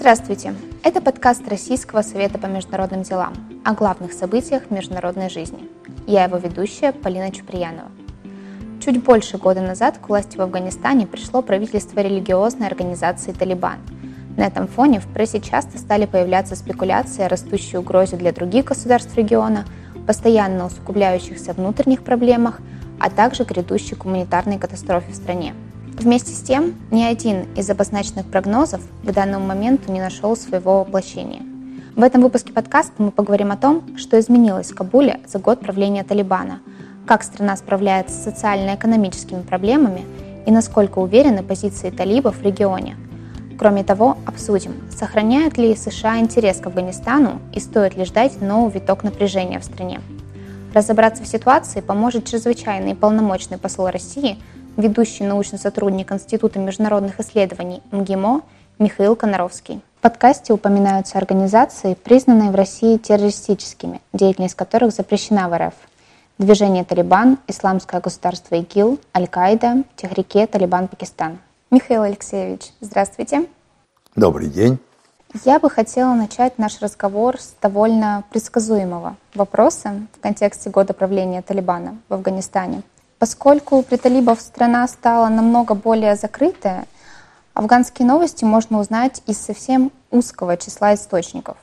Здравствуйте! Это подкаст Российского совета по международным делам о главных событиях международной жизни. Я его ведущая Полина Чуприянова. Чуть больше года назад к власти в Афганистане пришло правительство религиозной организации «Талибан». На этом фоне в прессе часто стали появляться спекуляции о растущей угрозе для других государств региона, постоянно усугубляющихся внутренних проблемах, а также грядущей гуманитарной катастрофе в стране – Вместе с тем, ни один из обозначенных прогнозов к данному моменту не нашел своего воплощения. В этом выпуске подкаста мы поговорим о том, что изменилось в Кабуле за год правления Талибана, как страна справляется с социально-экономическими проблемами и насколько уверены позиции талибов в регионе. Кроме того, обсудим, сохраняют ли США интерес к Афганистану и стоит ли ждать новый виток напряжения в стране. Разобраться в ситуации поможет чрезвычайный и полномочный посол России – ведущий научный сотрудник Института международных исследований МГИМО Михаил Коноровский. В подкасте упоминаются организации, признанные в России террористическими, деятельность которых запрещена в РФ. Движение «Талибан», Исламское государство ИГИЛ, Аль-Каида, Техрике, Талибан, Пакистан. Михаил Алексеевич, здравствуйте. Добрый день. Я бы хотела начать наш разговор с довольно предсказуемого вопроса в контексте года правления Талибана в Афганистане – Поскольку при талибов страна стала намного более закрытая, афганские новости можно узнать из совсем узкого числа источников.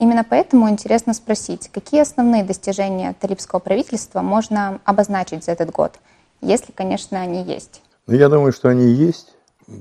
Именно поэтому интересно спросить, какие основные достижения талибского правительства можно обозначить за этот год, если, конечно, они есть. Ну, я думаю, что они есть,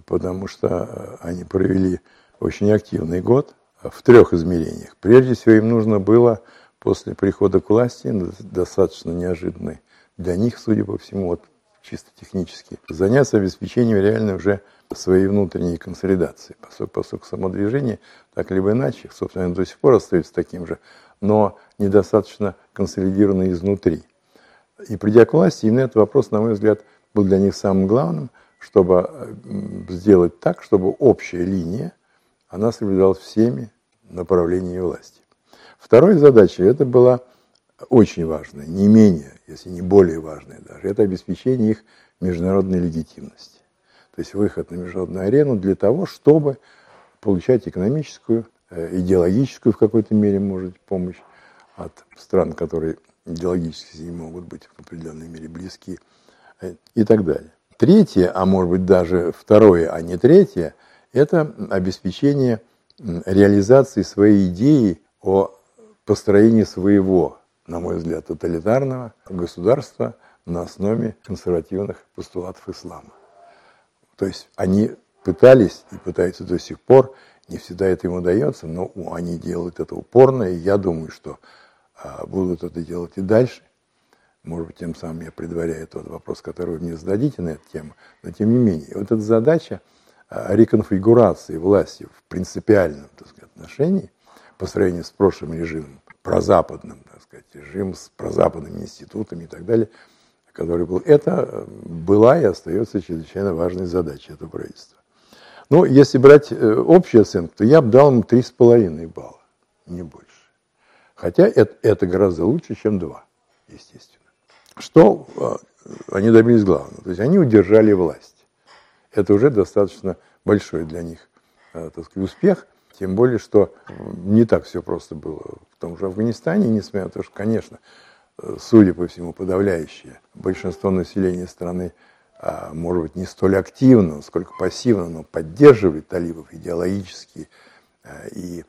потому что они провели очень активный год в трех измерениях. Прежде всего, им нужно было после прихода к власти, достаточно неожиданной, для них, судя по всему, вот чисто технически, заняться обеспечением реально уже своей внутренней консолидации. Поскольку, поскольку само движение, так либо иначе, собственно, до сих пор остается таким же, но недостаточно консолидированно изнутри. И придя к власти, именно этот вопрос, на мой взгляд, был для них самым главным, чтобы сделать так, чтобы общая линия, она соблюдалась всеми направлениями власти. Второй задачей это была очень важная, не менее если не более важное даже, это обеспечение их международной легитимности. То есть выход на международную арену для того, чтобы получать экономическую, э, идеологическую в какой-то мере, может помощь от стран, которые идеологически не могут быть в определенной мере близки э, и так далее. Третье, а может быть даже второе, а не третье, это обеспечение реализации своей идеи о построении своего на мой взгляд, тоталитарного государства на основе консервативных постулатов ислама. То есть они пытались и пытаются до сих пор, не всегда это им удается, но они делают это упорно, и я думаю, что а, будут это делать и дальше. Может быть, тем самым я предваряю тот вопрос, который вы мне зададите на эту тему. Но тем не менее, вот эта задача а, реконфигурации власти в принципиальном так сказать, отношении по сравнению с прошлым режимом, прозападным, так сказать, режим с прозападными институтами и так далее, который был. Это э, была и остается чрезвычайно важной задачей этого правительства. Но если брать э, общую оценку, то я бы дал ему 3,5 балла, не больше. Хотя это, это гораздо лучше, чем 2, естественно. Что э, они добились главного? То есть они удержали власть. Это уже достаточно большой для них так сказать, успех – тем более, что не так все просто было в том же Афганистане, несмотря на то, что, конечно, судя по всему, подавляющее большинство населения страны, а, может быть, не столь активно, сколько пассивно, но поддерживает талибов идеологически а, и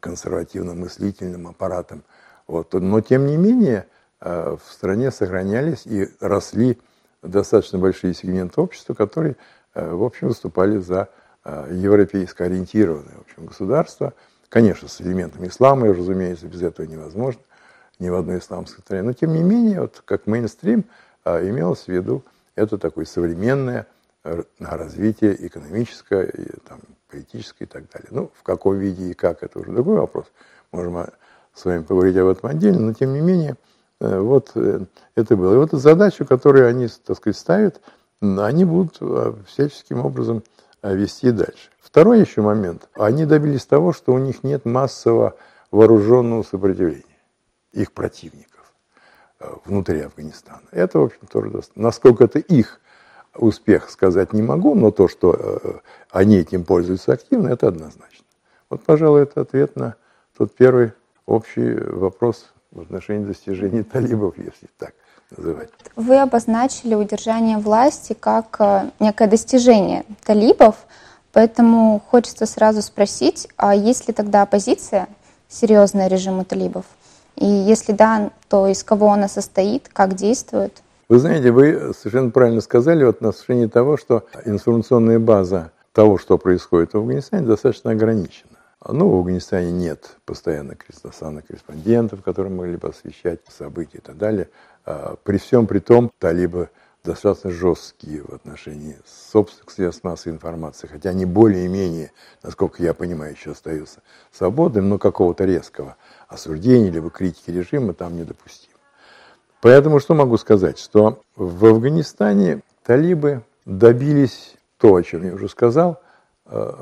консервативно-мыслительным аппаратом. Вот. Но, тем не менее, а, в стране сохранялись и росли достаточно большие сегменты общества, которые, в общем, выступали за Э, европейско ориентированное в общем, государство, конечно, с элементами ислама, разумеется, без этого невозможно, ни в одной исламской стране, но тем не менее, вот как мейнстрим э, имелось в виду это такое современное э, развитие экономическое, и, там, политическое и так далее. Ну, в каком виде и как, это уже другой вопрос. Можем с вами поговорить об этом отдельно, но тем не менее, вот это было. И вот задачу, которую они, так сказать, ставят, они будут всяческим образом вести дальше. Второй еще момент. Они добились того, что у них нет массового вооруженного сопротивления их противников э, внутри Афганистана. Это, в общем, тоже Насколько это их успех, сказать не могу, но то, что э, они этим пользуются активно, это однозначно. Вот, пожалуй, это ответ на тот первый общий вопрос в отношении достижений талибов, если так называть. Вы обозначили удержание власти как э, некое достижение талибов, поэтому хочется сразу спросить, а есть ли тогда оппозиция серьезная режиму талибов? И если да, то из кого она состоит, как действует? Вы знаете, вы совершенно правильно сказали в отношении того, что информационная база того, что происходит в Афганистане, достаточно ограничена. Ну, в Афганистане нет постоянно иностранных корреспондентов, которые могли бы освещать события и так далее. А при всем при том, талибы достаточно жесткие в отношении собственных средств массовой информации, хотя они более-менее, насколько я понимаю, еще остаются свободными, но какого-то резкого осуждения либо критики режима там недопустимо. Поэтому что могу сказать, что в Афганистане талибы добились то, о чем я уже сказал –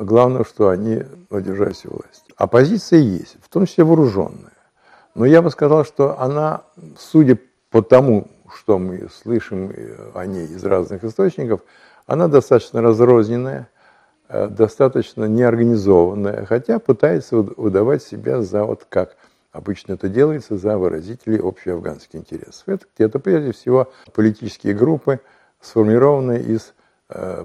главное, что они удержались у власти. Оппозиция есть, в том числе вооруженная. Но я бы сказал, что она, судя по тому, что мы слышим э, о ней из разных источников, она достаточно разрозненная, э, достаточно неорганизованная, хотя пытается выдавать себя за, вот как обычно это делается, за выразителей общеафганских интересов. Это, это прежде всего политические группы, сформированные из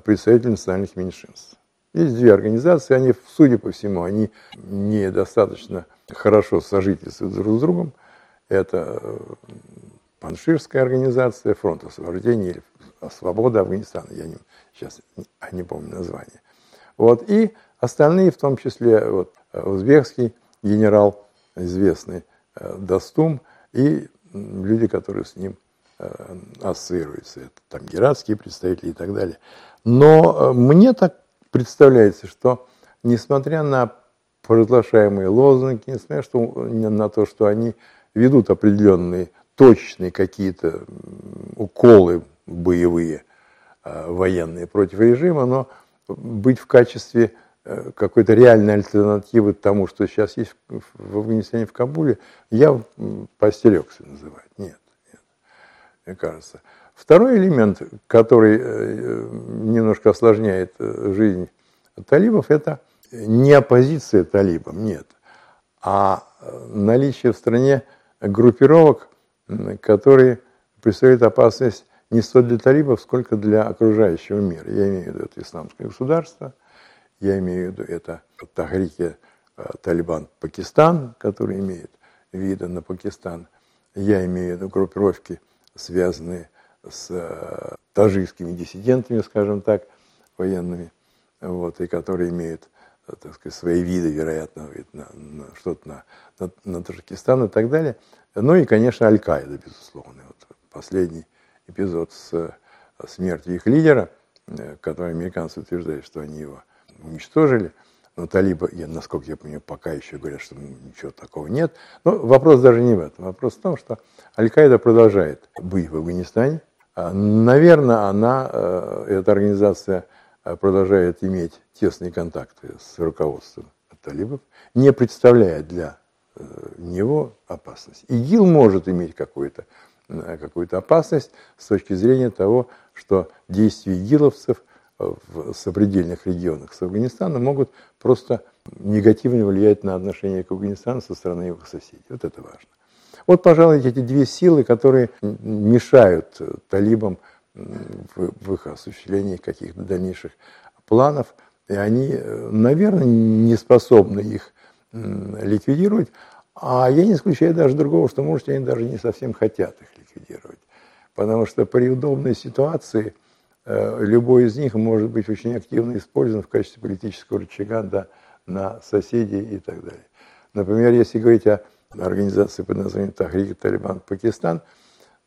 представителей национальных меньшинств. Есть две организации, они, судя по всему, они недостаточно хорошо сожительствуют друг с другом. Это э, Панширская организация, Фронт освобождения или Свобода Афганистана, я не, сейчас не помню название. Вот, и остальные, в том числе вот, узбекский генерал, известный э, Дастум, и люди, которые с ним э, ассоциируются. Это там гератские представители и так далее. Но мне так представляется, что несмотря на провозглашаемые лозунги, несмотря что, на то, что они ведут определенные точные какие-то уколы боевые, а, военные против режима, но быть в качестве э, какой-то реальной альтернативы тому, что сейчас есть в Афганистане, в Кабуле, я постерегся называть. Нет, нет, мне кажется. Второй элемент, который э, немножко осложняет э, жизнь талибов, это не оппозиция талибам, нет, а э, наличие в стране группировок, которые представляют опасность не столько для талибов, сколько для окружающего мира. Я имею в виду это исламское государство, я имею в виду это Тахрики Талибан Пакистан, который имеет виды на Пакистан. Я имею в виду группировки, связанные с э, таджикскими диссидентами, скажем так, военными, вот, и которые имеют э, так сказать, свои виды, вероятно, на, на, что-то на, на, на Таджикистан и так далее. Ну и, конечно, Аль-Каида, безусловно. Вот последний эпизод с э, смертью их лидера, который американцы утверждают, что они его уничтожили – но талибы, я, насколько я понимаю, пока еще говорят, что ничего такого нет. Но вопрос даже не в этом. Вопрос в том, что Аль-Каида продолжает быть в Афганистане. А, наверное, она, э, эта организация э, продолжает иметь тесные контакты с руководством талибов, не представляя для э, него опасность. ИГИЛ может иметь какую-то какую опасность с точки зрения того, что действия игиловцев – в сопредельных регионах с Афганистаном могут просто негативно влиять на отношение к Афганистану со стороны его соседей. Вот это важно. Вот, пожалуй, эти две силы, которые мешают талибам в, их осуществлении каких-то дальнейших планов, и они, наверное, не способны их ликвидировать, а я не исключаю даже другого, что, может, они даже не совсем хотят их ликвидировать. Потому что при удобной ситуации – Э, любой из них может быть очень активно использован в качестве политического рычага да, на соседей и так далее. Например, если говорить о организации под названием Тахрик Талибан Пакистан,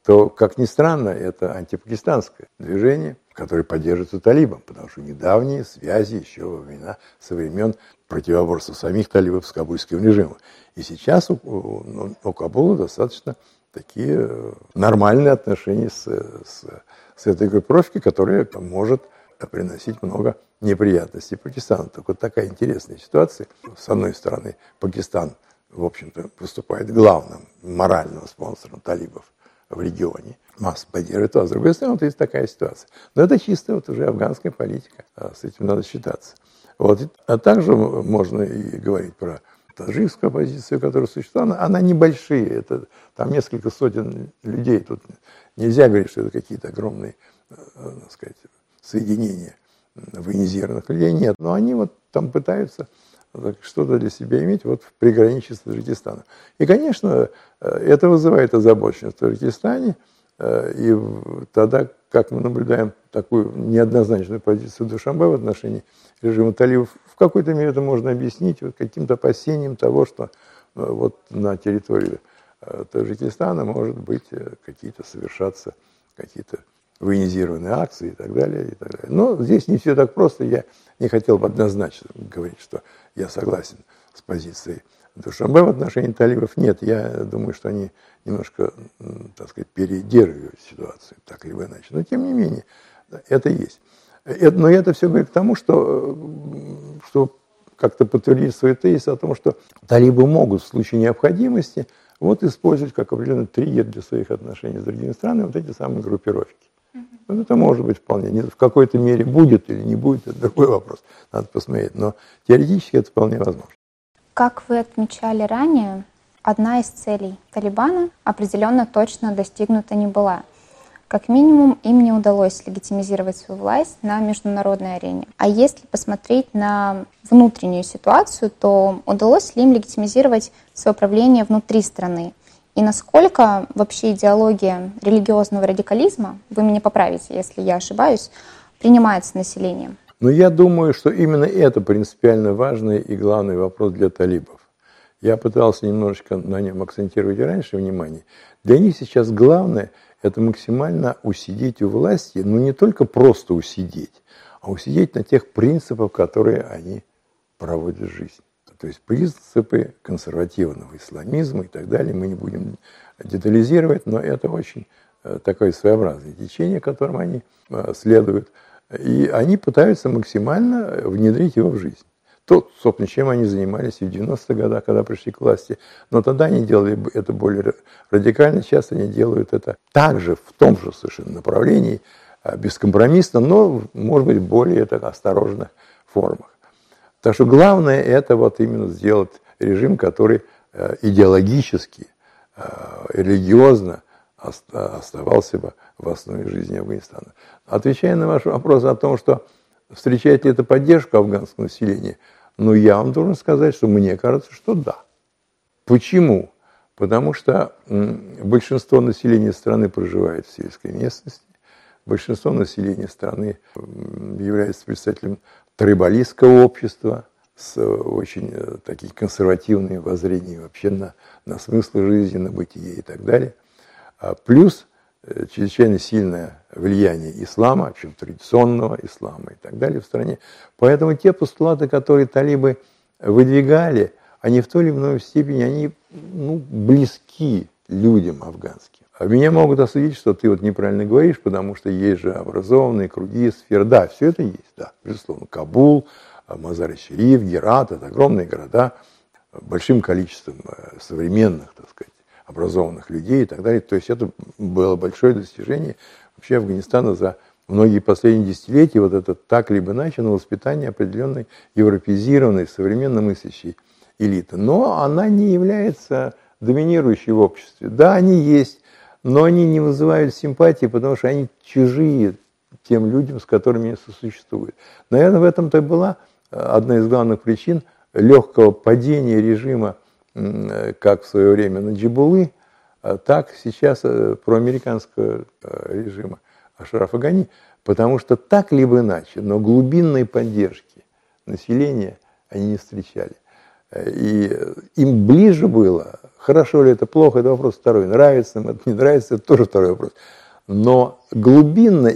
то, как ни странно, это антипакистанское движение, которое поддерживается талибом, потому что недавние связи еще во времена, со времен противоборства самих талибов с кабульским режимом. И сейчас у, у, у Кабула достаточно такие э, нормальные отношения с, с с этой группировки, которая может приносить много неприятностей Пакистану. Так вот такая интересная ситуация. С одной стороны, Пакистан, в общем-то, выступает главным моральным спонсором талибов в регионе. Масса поддерживает, а с другой стороны, вот есть такая ситуация. Но это чисто вот уже афганская политика, а с этим надо считаться. Вот. А также можно и говорить про таджикскую оппозицию, которая существует. Она, она небольшие, это там несколько сотен людей. Тут нельзя говорить, что это какие-то огромные, э, так сказать, соединения военизированных людей. Нет, но они вот там пытаются что-то для себя иметь вот в приграничье с Таджикистаном. И, конечно, э, это вызывает озабоченность в Таджикистане, э, и тогда, как мы наблюдаем такую неоднозначную позицию Душамбе в отношении режима талибов, в какой-то мере это можно объяснить вот каким-то опасением того, что э, вот на территории Таджикистана, может быть, какие-то совершаться какие-то военизированные акции и так далее, и так далее. Но здесь не все так просто. Я не хотел бы однозначно говорить, что я согласен с позицией Душамбе в отношении талибов. Нет, я думаю, что они немножко, так сказать, передерживают ситуацию, так или иначе. Но, тем не менее, это есть. Но это все говорит к тому, что, что как-то подтвердить свой тезис о том, что талибы могут в случае необходимости вот использовать как определенный триггер для своих отношений с другими странами вот эти самые группировки. Ну, это может быть вполне. В какой-то мере будет или не будет, это другой вопрос. Надо посмотреть. Но теоретически это вполне возможно. Как вы отмечали ранее, одна из целей Талибана определенно точно достигнута не была. Как минимум, им не удалось легитимизировать свою власть на международной арене. А если посмотреть на внутреннюю ситуацию, то удалось ли им легитимизировать свое правление внутри страны? И насколько вообще идеология религиозного радикализма, вы меня поправите, если я ошибаюсь, принимается населением? Но я думаю, что именно это принципиально важный и главный вопрос для талибов. Я пытался немножечко на нем акцентировать раньше внимание. Для них сейчас главное – это максимально усидеть у власти, но не только просто усидеть, а усидеть на тех принципах, которые они проводят жизнь то есть принципы консервативного исламизма и так далее. Мы не будем детализировать, но это очень э, такое своеобразное течение, которым они э, следуют. И они пытаются максимально внедрить его в жизнь. То, собственно, чем они занимались и в 90-х годах, когда пришли к власти. Но тогда они делали это более радикально, сейчас они делают это также в том же совершенно направлении, э, бескомпромиссно, но, может быть, более так, осторожных формах. Так что главное это вот именно сделать режим, который э, идеологически, э, религиозно оставался бы в основе жизни Афганистана. Отвечая на ваш вопрос о том, что встречает ли это поддержку афганского населения, ну, я вам должен сказать, что мне кажется, что да. Почему? Потому что большинство населения страны проживает в сельской местности, большинство населения страны является представителем трибалистского общества с очень э, такими консервативными воззрениями вообще на, на смысл жизни, на бытие и так далее. А плюс э, чрезвычайно сильное влияние ислама, причем традиционного ислама и так далее в стране. Поэтому те постулаты, которые талибы выдвигали, они в той или иной степени, они ну, близки людям афганским. А меня могут осудить, что ты вот неправильно говоришь, потому что есть же образованные круги, сфер. Да, все это есть, да, безусловно. Кабул, Мазар-Шериф, Герат – это огромные города, большим количеством э, современных, так сказать, образованных людей и так далее. То есть это было большое достижение вообще Афганистана за многие последние десятилетия. Вот это так либо иначе на воспитание определенной европеизированной, современно мыслящей элиты. Но она не является доминирующей в обществе. Да, они есть, но они не вызывают симпатии, потому что они чужие тем людям, с которыми они сосуществуют. Наверное, в этом-то была э, одна из главных причин легкого падения режима, э, как в свое время на Джибулы, а так сейчас э, проамериканского режима Ашрафа Гани, потому что так либо иначе, но глубинной поддержки населения они не встречали. И им ближе было Хорошо ли это, плохо, это вопрос второй. Нравится им это, не нравится, это тоже второй вопрос. Но глубинно э,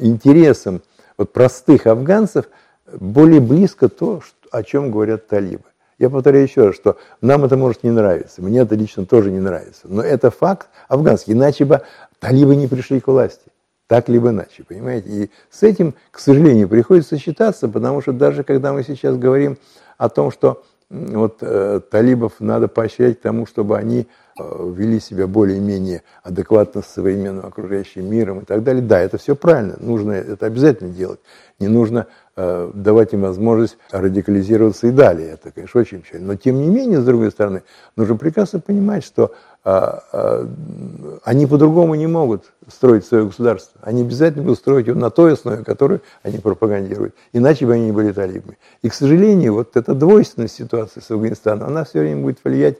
интересам вот простых афганцев более близко то, о чем говорят талибы. Я повторяю еще раз, что нам это может не нравиться, мне это лично тоже не нравится, но это факт афганский, иначе бы талибы не пришли к власти, так либо иначе, понимаете? И с этим, к сожалению, приходится считаться, потому что даже когда мы сейчас говорим о том, что вот э, талибов надо поощрять к тому, чтобы они э, вели себя более-менее адекватно с современным окружающим миром и так далее. Да, это все правильно, нужно это обязательно делать. Не нужно э, давать им возможность радикализироваться и далее. Это, конечно, очень печально. Но, тем не менее, с другой стороны, нужно прекрасно понимать, что они по-другому не могут строить свое государство. Они обязательно будут строить его на той основе, которую они пропагандируют. Иначе бы они не были талибами. И, к сожалению, вот эта двойственность ситуации с Афганистаном, она все время будет влиять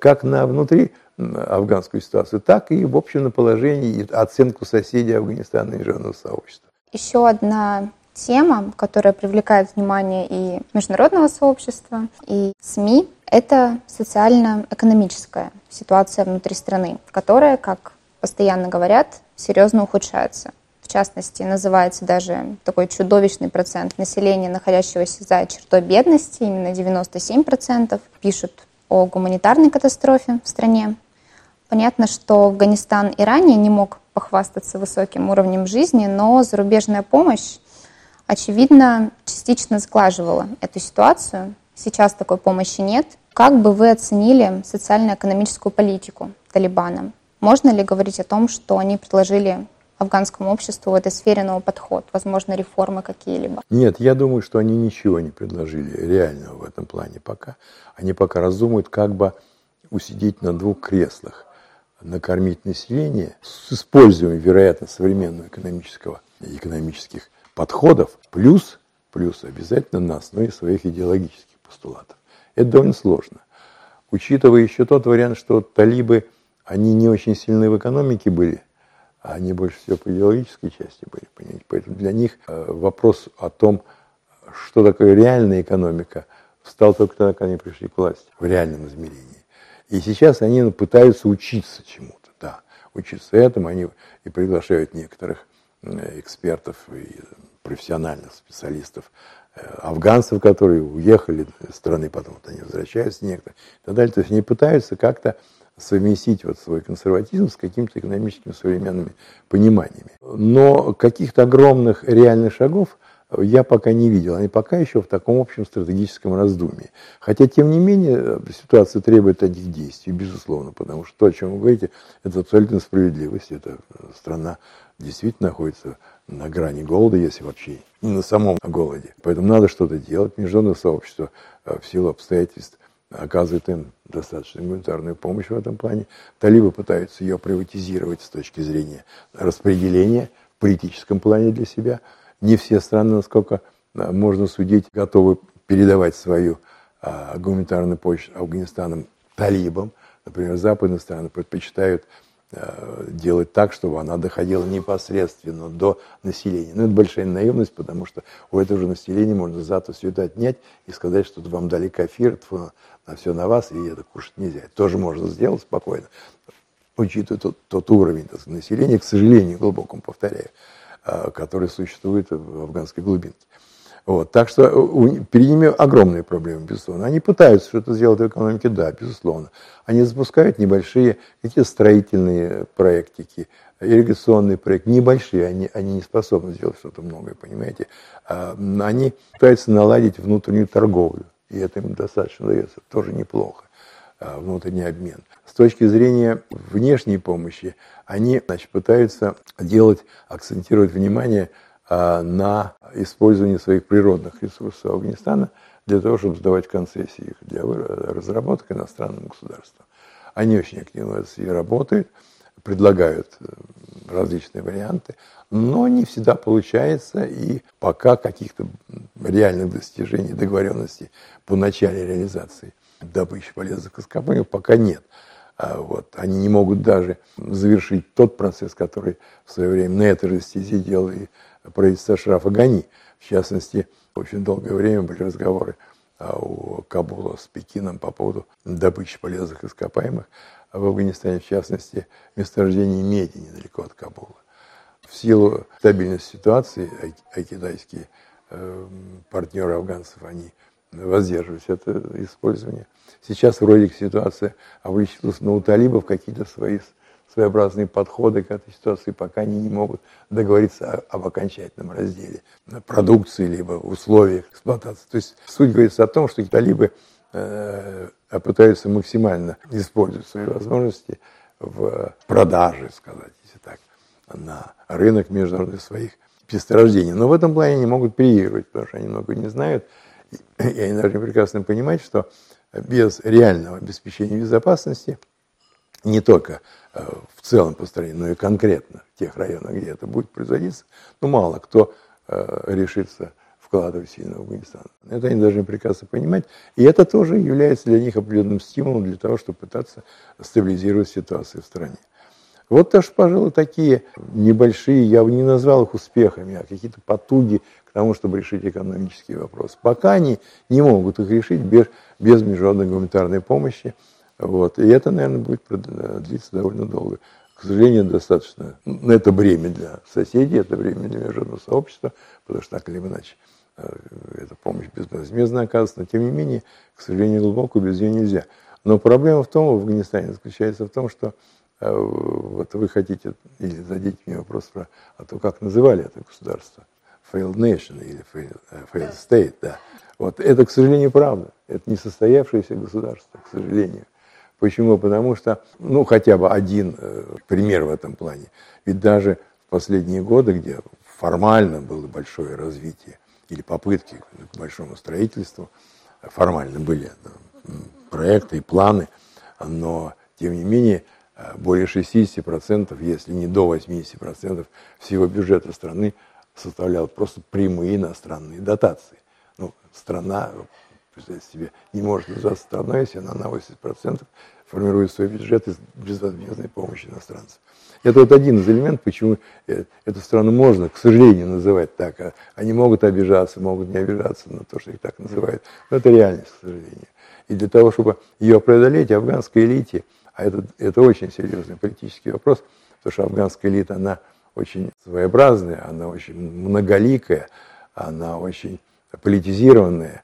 как на внутри афганскую ситуацию, так и в общем на положение и оценку соседей Афганистана и международного сообщества. Еще одна тема, которая привлекает внимание и международного сообщества, и СМИ, это социально-экономическая ситуация внутри страны, которая, как постоянно говорят, серьезно ухудшается. В частности, называется даже такой чудовищный процент населения, находящегося за чертой бедности, именно 97%, пишут о гуманитарной катастрофе в стране. Понятно, что Афганистан и ранее не мог похвастаться высоким уровнем жизни, но зарубежная помощь, очевидно, частично сглаживала эту ситуацию. Сейчас такой помощи нет. Как бы вы оценили социально-экономическую политику Талибана? Можно ли говорить о том, что они предложили афганскому обществу в этой сфере новый подход, возможно, реформы какие-либо? Нет, я думаю, что они ничего не предложили реального в этом плане пока. Они пока раздумывают, как бы усидеть на двух креслах. Накормить население с использованием, вероятно, современного экономического, экономических подходов, плюс, плюс обязательно на основе своих идеологических постулатов. Это довольно сложно. Учитывая еще тот вариант, что талибы, они не очень сильны в экономике были, а они больше всего по идеологической части были, понимаете. Поэтому для них э, вопрос о том, что такое реальная экономика, встал только тогда, когда они пришли к власти, в реальном измерении. И сейчас они ну, пытаются учиться чему-то, да, учиться этому, они и приглашают некоторых э, экспертов и профессиональных специалистов, э, афганцев, которые уехали из страны, потом вот они возвращаются некоторые, и так далее. То есть они пытаются как-то совместить вот свой консерватизм с какими-то экономическими современными пониманиями. Но каких-то огромных реальных шагов я пока не видел. Они пока еще в таком общем стратегическом раздумье. Хотя, тем не менее, ситуация требует этих действий, безусловно, потому что то, о чем вы говорите, это абсолютно справедливость. Эта страна действительно находится на грани голода, если вообще не на самом голоде. Поэтому надо что-то делать. Международное сообщество э, в силу обстоятельств оказывает им достаточно гуманитарную помощь в этом плане. Талибы пытаются ее приватизировать с точки зрения распределения в политическом плане для себя. Не все страны, насколько э, можно судить, готовы передавать свою а, гуманитарную помощь Афганистанам талибам. Например, западные страны предпочитают Э, делать так, чтобы она доходила непосредственно до населения. Но это большая наивность, потому что у этого же населения можно завтра все это отнять и сказать, что вам дали кафир, на все на вас, и это кушать нельзя. Это тоже можно сделать спокойно, учитывая тот, тот уровень так сказать, населения, к сожалению, глубокому повторяю, э, который существует в афганской глубинке. Вот, так что э, перед ними огромные проблемы, безусловно. Они пытаются что-то сделать в экономике, да, безусловно. Они запускают небольшие какие-то строительные проектики, ирригационные проекты, небольшие, они, они не способны сделать что-то многое, понимаете. А, они пытаются наладить внутреннюю торговлю, и это им достаточно дается, тоже неплохо, а, внутренний обмен. С точки зрения внешней помощи, они значит, пытаются делать, акцентировать внимание – на использование своих природных ресурсов Афганистана для того, чтобы сдавать концессии для разработок иностранным государствам. Они очень активно этой сфере работают, предлагают э, различные варианты, но не всегда получается, и пока каких-то реальных достижений, договоренностей по начале реализации добычи полезных ископаемых пока нет. А вот. Они не могут даже завершить тот процесс, который в свое время на этой же стезе делал и правительства Шрафа Гани. В частности, очень долгое время были разговоры а, у Кабула с Пекином по поводу добычи полезных ископаемых в Афганистане, в частности, месторождение меди недалеко от Кабула. В силу стабильности ситуации, а, китайские э, партнеры афганцев, они воздерживались это использование. Сейчас вроде ситуация обличилась, но у талибов какие-то свои своеобразные подходы к этой ситуации, пока они не могут договориться об окончательном разделе продукции, либо условиях эксплуатации. То есть суть говорится о том, что талибы э, пытаются максимально использовать свои возможности в продаже, сказать, если так, на рынок международных своих месторождений. Но в этом плане они могут переигрывать, потому что они много не знают, и они должны прекрасно понимать, что без реального обеспечения безопасности не только э, в целом по стране, но и конкретно в тех районах, где это будет производиться, ну, мало кто э, решится вкладывать сильно в Афганистан. Это они должны прекрасно понимать. И это тоже является для них определенным стимулом для того, чтобы пытаться стабилизировать ситуацию в стране. Вот даже, пожалуй, такие небольшие, я бы не назвал их успехами, а какие-то потуги к тому, чтобы решить экономические вопросы. Пока они не могут их решить без, без международной гуманитарной помощи. Вот. И это, наверное, будет длиться довольно долго. К сожалению, достаточно. Ну, это бремя для соседей, это бремя для международного сообщества, потому что так или иначе э, эта помощь безвозмездно оказывается. Но, тем не менее, к сожалению, глубоко без нее нельзя. Но проблема в том, в Афганистане заключается в том, что э, вот вы хотите, или зададите мне вопрос про а то, как называли это государство. Failed nation или failed, uh, failed state, да. Вот это, к сожалению, правда. Это несостоявшееся государство, к сожалению. Почему? Потому что, ну, хотя бы один э, пример в этом плане. Ведь даже в последние годы, где формально было большое развитие или попытки к большому строительству, формально были э, проекты и планы, но, тем не менее, э, более 60%, если не до 80% всего бюджета страны составлял просто прямые иностранные дотации. Ну, страна представьте себе, не может называться страной, если она на 80% формирует свой бюджет из безвозмездной помощи иностранцам. Это вот один из элементов, почему э, эту страну можно, к сожалению, называть так. А они могут обижаться, могут не обижаться на то, что их так называют. Но это реальность, к сожалению. И для того, чтобы ее преодолеть, афганской элите, а это, это очень серьезный политический вопрос, потому что афганская элита, она очень своеобразная, она очень многоликая, она очень политизированная,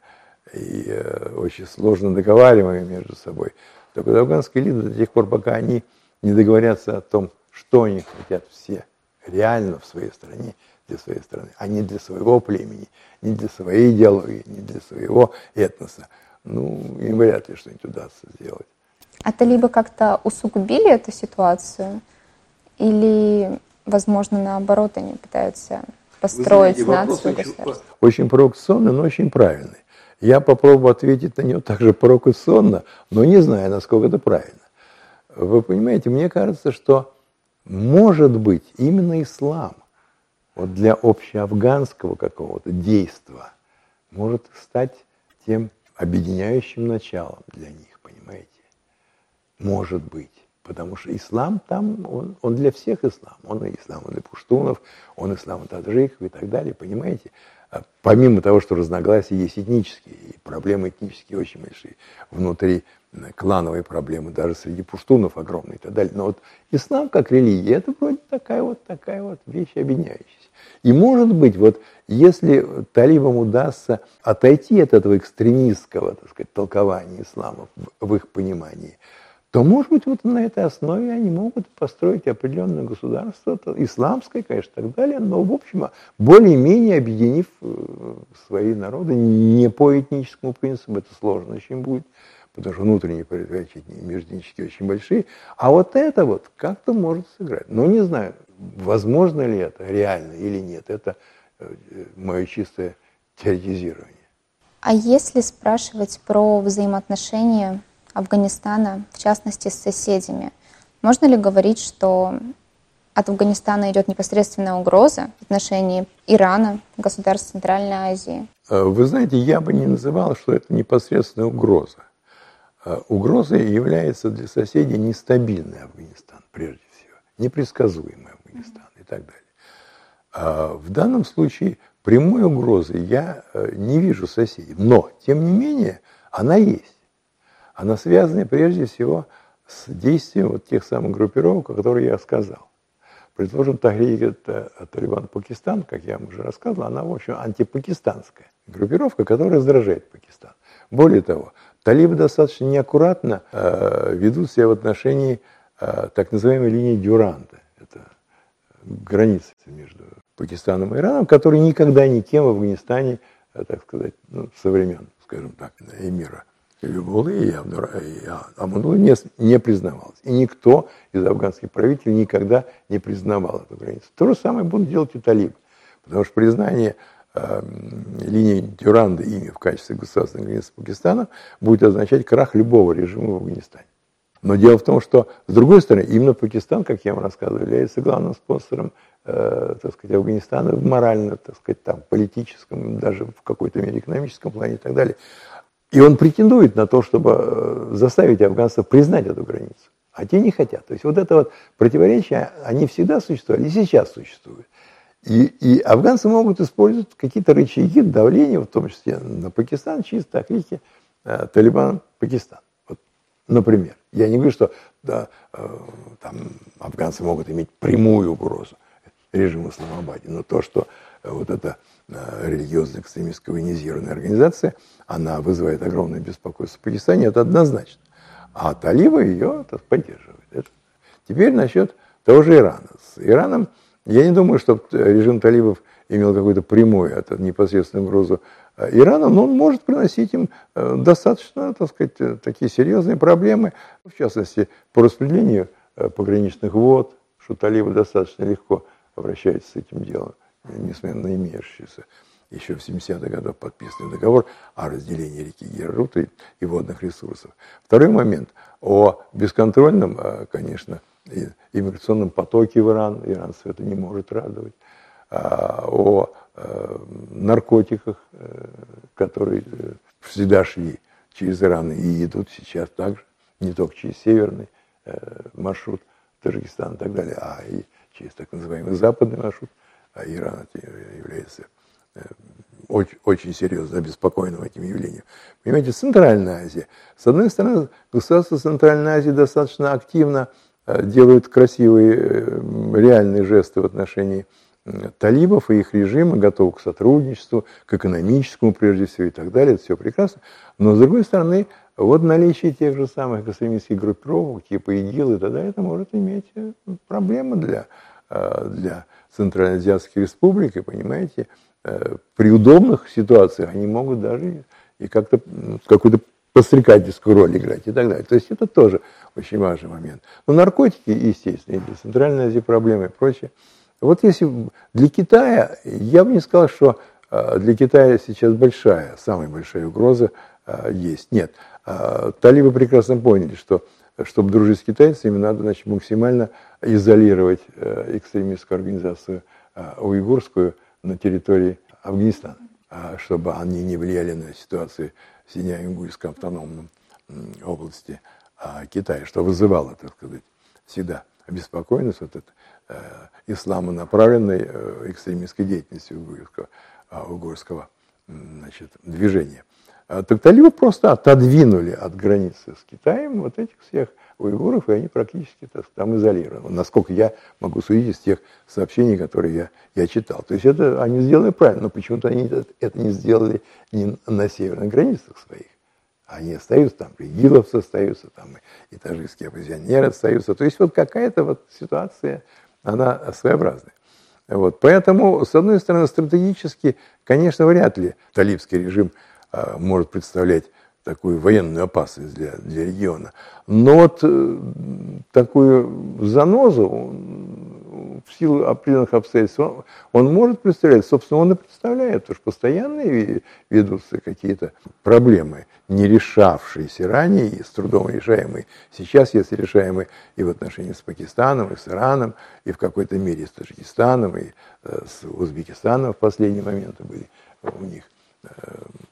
и э, очень сложно договариваемые между собой. Только афганские лидеры до тех пор, пока они не договорятся о том, что они хотят все реально в своей стране, для своей страны, а не для своего племени, не для своей идеологии, не для своего этноса. Ну, им вряд ли что-нибудь удастся сделать. А талибы как-то усугубили эту ситуацию? Или, возможно, наоборот, они пытаются построить знаете, нацию очень, очень провокационный, но очень правильный. Я попробую ответить на него также провокационно, но не знаю, насколько это правильно. Вы понимаете, мне кажется, что может быть именно ислам вот для общеафганского какого-то действа может стать тем объединяющим началом для них, понимаете? Может быть. Потому что ислам там, он, он для всех ислам. Он и ислам для пуштунов, он ислам таджиков и так далее, понимаете? А помимо того, что разногласия есть этнические, и проблемы этнические очень большие, внутри клановые проблемы, даже среди пуштунов огромные и так далее. Но вот ислам как религия, это вроде такая вот, такая вот вещь объединяющаяся. И может быть, вот если талибам удастся отойти от этого экстремистского, так сказать, толкования ислама в их понимании – то, может быть, вот на этой основе они могут построить определенное государство, исламское, конечно, и так далее, но, в общем, более-менее объединив э, свои народы, не по этническому принципу, это сложно очень будет, потому что внутренние противоречия междунические очень большие, а вот это вот как-то может сыграть. Но не знаю, возможно ли это реально или нет, это э, мое чистое теоретизирование. А если спрашивать про взаимоотношения Афганистана, в частности с соседями. Можно ли говорить, что от Афганистана идет непосредственная угроза в отношении Ирана, государств Центральной Азии? Э, вы знаете, я бы не называл, что это непосредственная угроза. Э, угрозой является для соседей нестабильный Афганистан, прежде всего, непредсказуемый Афганистан и так далее. А в данном случае прямой угрозы я э, не вижу соседей, но, тем не менее, она есть она связана прежде всего с действием вот тех самых группировок, о которых я сказал. Предположим, Тахрик Талибан Пакистан, как я вам уже рассказывал, она, в общем, антипакистанская группировка, которая раздражает Пакистан. Более того, талибы достаточно неаккуратно э, ведут себя в отношении э, так называемой линии Дюранта. Это граница между Пакистаном и Ираном, которая никогда никем в Афганистане, э, так сказать, ну, со времен, скажем так, эмира Любулы и, Амунулы не, не признавалось. И никто из афганских правителей никогда не признавал эту границу. То же самое будут делать и талибы. Потому что признание э, линии Дюранда ими в качестве государственной границы Пакистана будет означать крах любого режима в Афганистане. Но дело в том, что, с другой стороны, именно Пакистан, как я вам рассказывал, является главным спонсором э, так сказать, Афганистана в морально, так сказать, там, политическом, даже в какой-то мере экономическом плане и так далее. И он претендует на то, чтобы э, заставить афганцев признать эту границу. А те не хотят. То есть вот это вот противоречия, они всегда существовали и сейчас существуют. И, и афганцы могут использовать какие-то рычаги давления, в том числе на Пакистан, чисто о крике э, Талибан Пакистан. Вот, например. Я не говорю, что да, э, там, афганцы могут иметь прямую угрозу режиму Исламабаде, но то, что э, вот эта э, религиозно-экстремистская военизированная организация, она вызывает огромное беспокойство в Пакистане, это однозначно. А талибы ее так, поддерживают. Это. Теперь насчет того же Ирана. С Ираном я не думаю, что режим талибов имел какую-то прямую, это непосредственную угрозу э, Ирану, но он может приносить им э, достаточно, так сказать, э, такие серьезные проблемы, в частности, по распределению пограничных вод, что талибы достаточно легко обращаются с этим делом, на имеющийся еще в 70-х годах подписанный договор о разделении реки Геррут и, водных ресурсов. Второй момент о бесконтрольном, конечно, иммиграционном потоке в Иран. Иранцев это не может радовать. А, о э, наркотиках, э, которые э, всегда шли через Иран и идут сейчас также, не только через северный маршрут Таджикистана и так далее, а и через так называемый западный маршрут. А Иран является очень, очень серьезно обеспокоенным этим явлением. Понимаете, Центральная Азия. С одной стороны, государство Центральной Азии достаточно активно Э, делают красивые э, реальные жесты в отношении талибов и их режима, готовы к сотрудничеству, к экономическому прежде всего и так далее, это все прекрасно. Но с другой стороны, вот наличие тех же самых экстремистских группировок, типа ИГИЛ и так далее, это может иметь э, проблемы для, для Центральноазиатских республик, и, понимаете, при удобных ситуациях они могут даже и как-то какую-то подстрекательскую роль играть и так далее. То есть это тоже очень важный момент. Но наркотики, естественно, и для Центральной Азии проблемы и прочее. Вот если для Китая, я бы не сказал, что а, для Китая сейчас большая, самая большая угроза а, есть. Нет. Талибы прекрасно поняли, что чтобы дружить с китайцами, надо значит, максимально изолировать экстремистскую организацию уйгурскую на территории Афганистана, чтобы они не влияли на ситуацию в Синьцзян-Уйгурской автономном области Китая, что вызывало, так сказать, всегда обеспокоенность вот этой э, исламонаправленной э, экстремистской деятельности уйгурского, э, уйгурского значит, движения. А, так талибы просто отодвинули от границы с Китаем вот этих всех уйгуров, и они практически так, там изолированы. Насколько я могу судить из тех сообщений, которые я, я читал. То есть это они сделали правильно, но почему-то они это не сделали не на северных границах своих. Они остаются, там игиловцы остаются, там и таджикские оппозиционеры остаются. То есть вот какая-то вот ситуация, она своеобразная. Вот. Поэтому, с одной стороны, стратегически, конечно, вряд ли талибский режим может представлять такую военную опасность для, для региона. Но вот э, такую занозу в силу определенных обстоятельств он, он может представлять, собственно, он и представляет, потому что постоянно ведутся какие-то проблемы, не решавшиеся ранее и с трудом решаемые. Сейчас, если решаемые и в отношении с Пакистаном, и с Ираном, и в какой-то мере с Таджикистаном, и э, с Узбекистаном в последние моменты были у них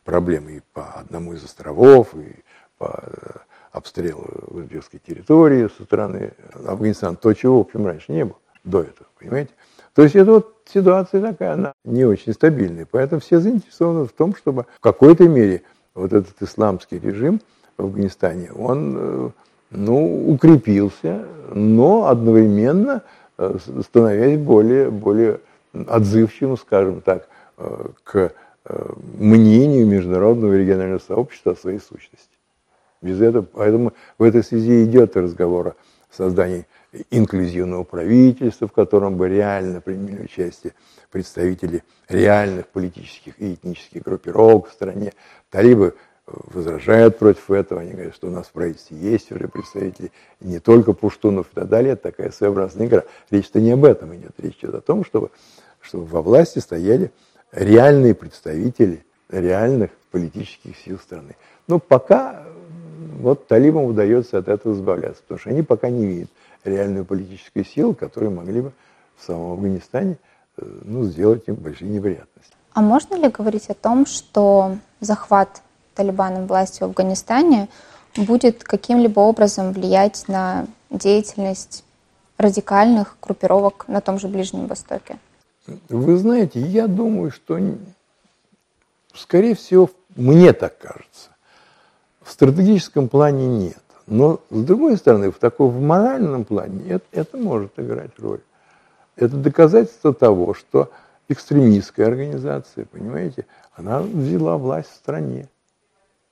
проблемы и по одному из островов, и по э, обстрелу узбекской территории со стороны Афганистана, то, чего, в общем, раньше не было до этого, понимаете? То есть это вот ситуация такая, она не очень стабильная, поэтому все заинтересованы в том, чтобы в какой-то мере вот этот исламский режим в Афганистане, он, э, ну, укрепился, но одновременно становясь более, более отзывчивым, скажем так, к Э, мнению международного и регионального сообщества о своей сущности. Без этого, поэтому в этой связи идет разговор о создании инклюзивного правительства, в котором бы реально приняли участие представители реальных политических и этнических группировок в стране. Талибы возражают против этого, они говорят, что у нас в правительстве есть уже представители не только пуштунов и так далее, это такая своеобразная игра. Речь-то не об этом идет, речь идет о том, чтобы, чтобы во власти стояли реальные представители реальных политических сил страны. Но пока вот талибам удается от этого избавляться, потому что они пока не видят реальную политическую силу, которые могли бы в самом Афганистане э, ну, сделать им большие неприятности. А можно ли говорить о том, что захват Талибаном власти в Афганистане будет каким-либо образом влиять на деятельность радикальных группировок на том же Ближнем Востоке? Вы знаете, я думаю, что, скорее всего, мне так кажется, в стратегическом плане нет. Но, с другой стороны, в таком в моральном плане это, это может играть роль. Это доказательство того, что экстремистская организация, понимаете, она взяла власть в стране.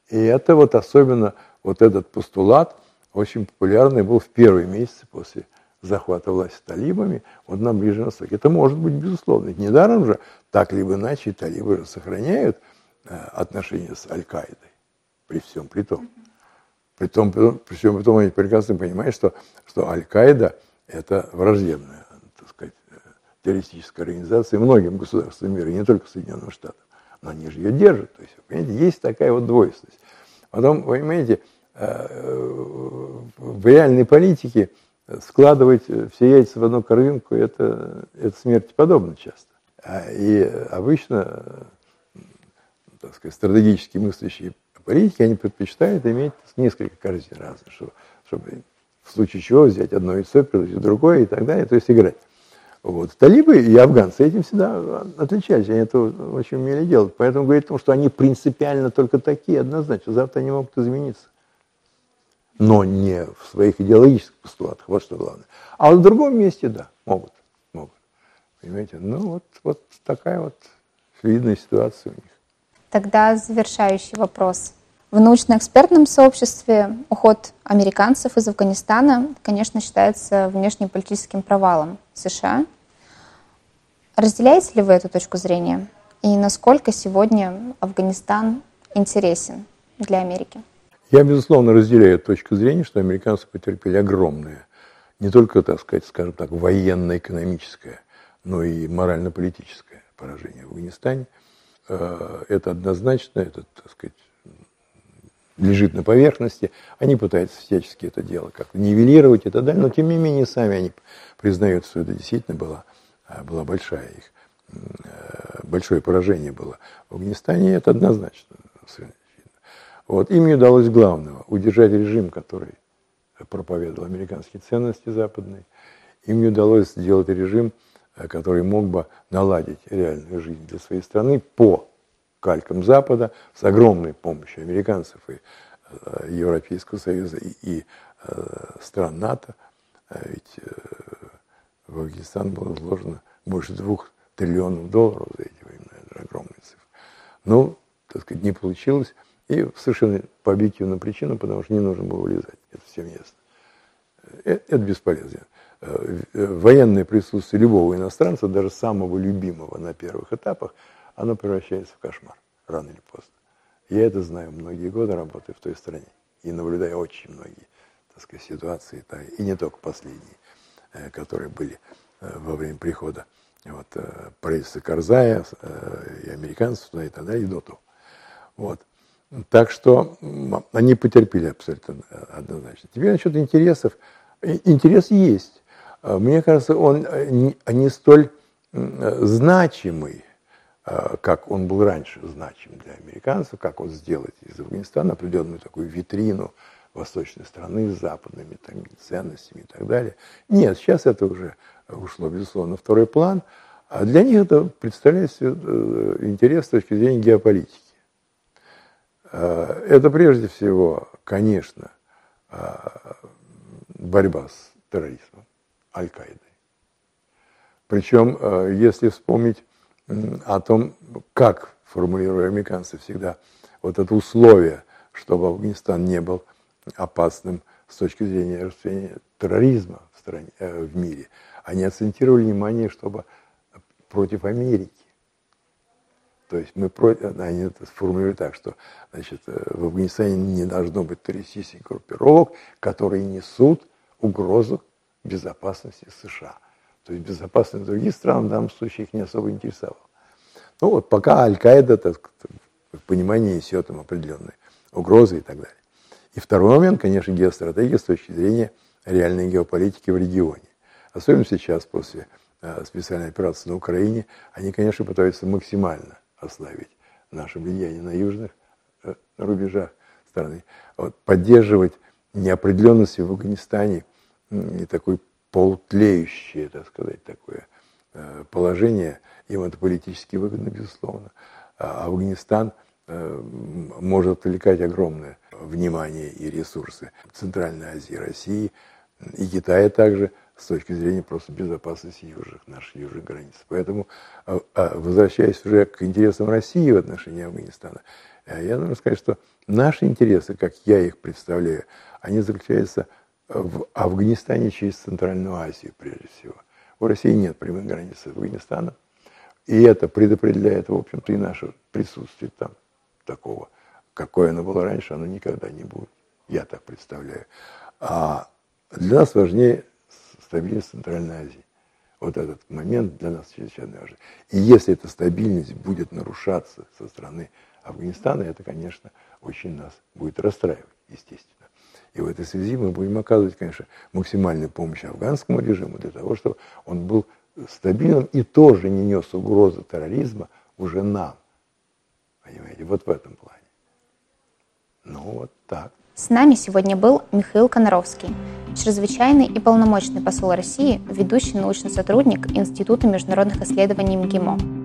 И это вот особенно, вот этот постулат очень популярный был в первые месяцы после захвата власти талибами вот на Ближнем Востоке. Это может быть безусловно. Недаром же, так либо иначе, талибы же сохраняют э, отношения с Аль-Каидой при всем при том. При, том, при всем при том, они прекрасно понимают, что, что Аль-Каида – это враждебная, так сказать, э, террористическая организация многим государствам мира, не только Соединенным Штатам. Но они же ее держат. То есть, понимаете, есть такая вот двойственность. Потом, понимаете, э, в реальной политике складывать все яйца в одну корзинку, это, это смерти подобно часто. А, и обычно, так сказать, стратегически мыслящие политики, они предпочитают иметь несколько корзин разных, чтобы, чтобы в случае чего взять одно яйцо, приложить другое и так далее, то есть играть. Вот. Талибы и афганцы этим всегда отличались, они это очень умели делать. Поэтому говорить о том, что они принципиально только такие, однозначно, завтра они могут измениться но не в своих идеологических постулатах, вот что главное. А в другом месте, да, могут, могут. Понимаете, ну вот, вот такая вот видная ситуация у них. Тогда завершающий вопрос. В научно-экспертном сообществе уход американцев из Афганистана, конечно, считается внешнеполитическим провалом США. Разделяете ли вы эту точку зрения? И насколько сегодня Афганистан интересен для Америки? Я, безусловно, разделяю точку зрения, что американцы потерпели огромное, не только, так сказать, скажем так, военно-экономическое, но и морально-политическое поражение в Афганистане. Э, это однозначно, это, так сказать, лежит на поверхности. Они пытаются всячески это дело как-то нивелировать и так далее, но тем не менее сами они признают, что это действительно была, э, была большая их, э, большое поражение было в Афганистане, это однозначно. Вот. Им не удалось главного – удержать режим, который проповедовал американские ценности западные. Им не удалось сделать режим, э, который мог бы наладить реальную жизнь для своей страны по калькам Запада с огромной помощью американцев и э, Европейского Союза и, и э, стран НАТО. А ведь в Афганистан было вложено больше двух триллионов долларов за эти времена. Это огромная цифра. Ну, так сказать, не получилось. И совершенно по объективным причинам, потому что не нужно было вылезать. Это всем ясно. Это, это бесполезно. Э, военное присутствие любого иностранца, даже самого любимого на первых этапах, оно превращается в кошмар рано или поздно. Я это знаю многие годы, работая в той стране. И наблюдая очень многие так сказать, ситуации, и не только последние, э, которые были э, во время прихода вот, правительства Карзая и американцев и так далее, и до того. Вот. Так что они потерпели абсолютно э, однозначно. Теперь насчет интересов. Интерес есть. А, мне кажется, он э, не столь значимый, а, как он был раньше значим для американцев, как вот сделать из Афганистана определенную такую витрину восточной страны с западными там, ценностями и так далее. Нет, сейчас это уже ушло, безусловно, на второй план. А для них это представляет э, интерес с точки зрения геополитики. Э, это прежде всего, конечно, э, борьба с терроризмом, Аль-Каидой. Причем, э, если вспомнить о том, как формулируя американцы всегда вот это условие, чтобы Афганистан не был опасным с точки зрения распространения терроризма в, стране, в мире, они акцентировали внимание, чтобы против Америки. То есть мы против, они это сформулировали так, что значит, э, в Афганистане не должно быть террористических группировок, которые несут угрозу безопасности США. То есть безопасность других стран в данном случае их не особо интересовала. Ну вот пока Аль-Каида, в понимании несет им определенные угрозы и так далее. И второй момент, конечно, геостратегия с точки зрения реальной геополитики в регионе. Особенно сейчас, после э, специальной операции на Украине, они, конечно, пытаются максимально ослабить наше влияние на южных э, рубежах страны. Вот, поддерживать неопределенность в Афганистане и такой полутлеющее, так сказать, такое э, положение, им это политически выгодно, безусловно. А Афганистан э, может отвлекать огромное внимание и ресурсы Центральной Азии, России и Китая также с точки зрения просто безопасности южных, наших южных границ. Поэтому, а, а, возвращаясь уже к интересам России в отношении Афганистана, э, я должен сказать, что наши интересы, как я их представляю, они заключаются в Афганистане через Центральную Азию, прежде всего. У России нет прямых границ с Афганистаном, и это предопределяет, в общем-то, и наше присутствие там такого, какое оно было раньше, оно никогда не будет. Я так представляю. А для нас важнее стабильность Центральной Азии. Вот этот момент для нас чрезвычайно важен. И если эта стабильность будет нарушаться со стороны Афганистана, это, конечно, очень нас будет расстраивать, естественно. И в этой связи мы будем оказывать, конечно, максимальную помощь афганскому режиму для того, чтобы он был стабильным и тоже не нес угрозы терроризма уже нам. Понимаете, вот в этом плане. Ну вот так. С нами сегодня был Михаил Коноровский, чрезвычайный и полномочный посол России, ведущий научный сотрудник Института международных исследований МГИМО.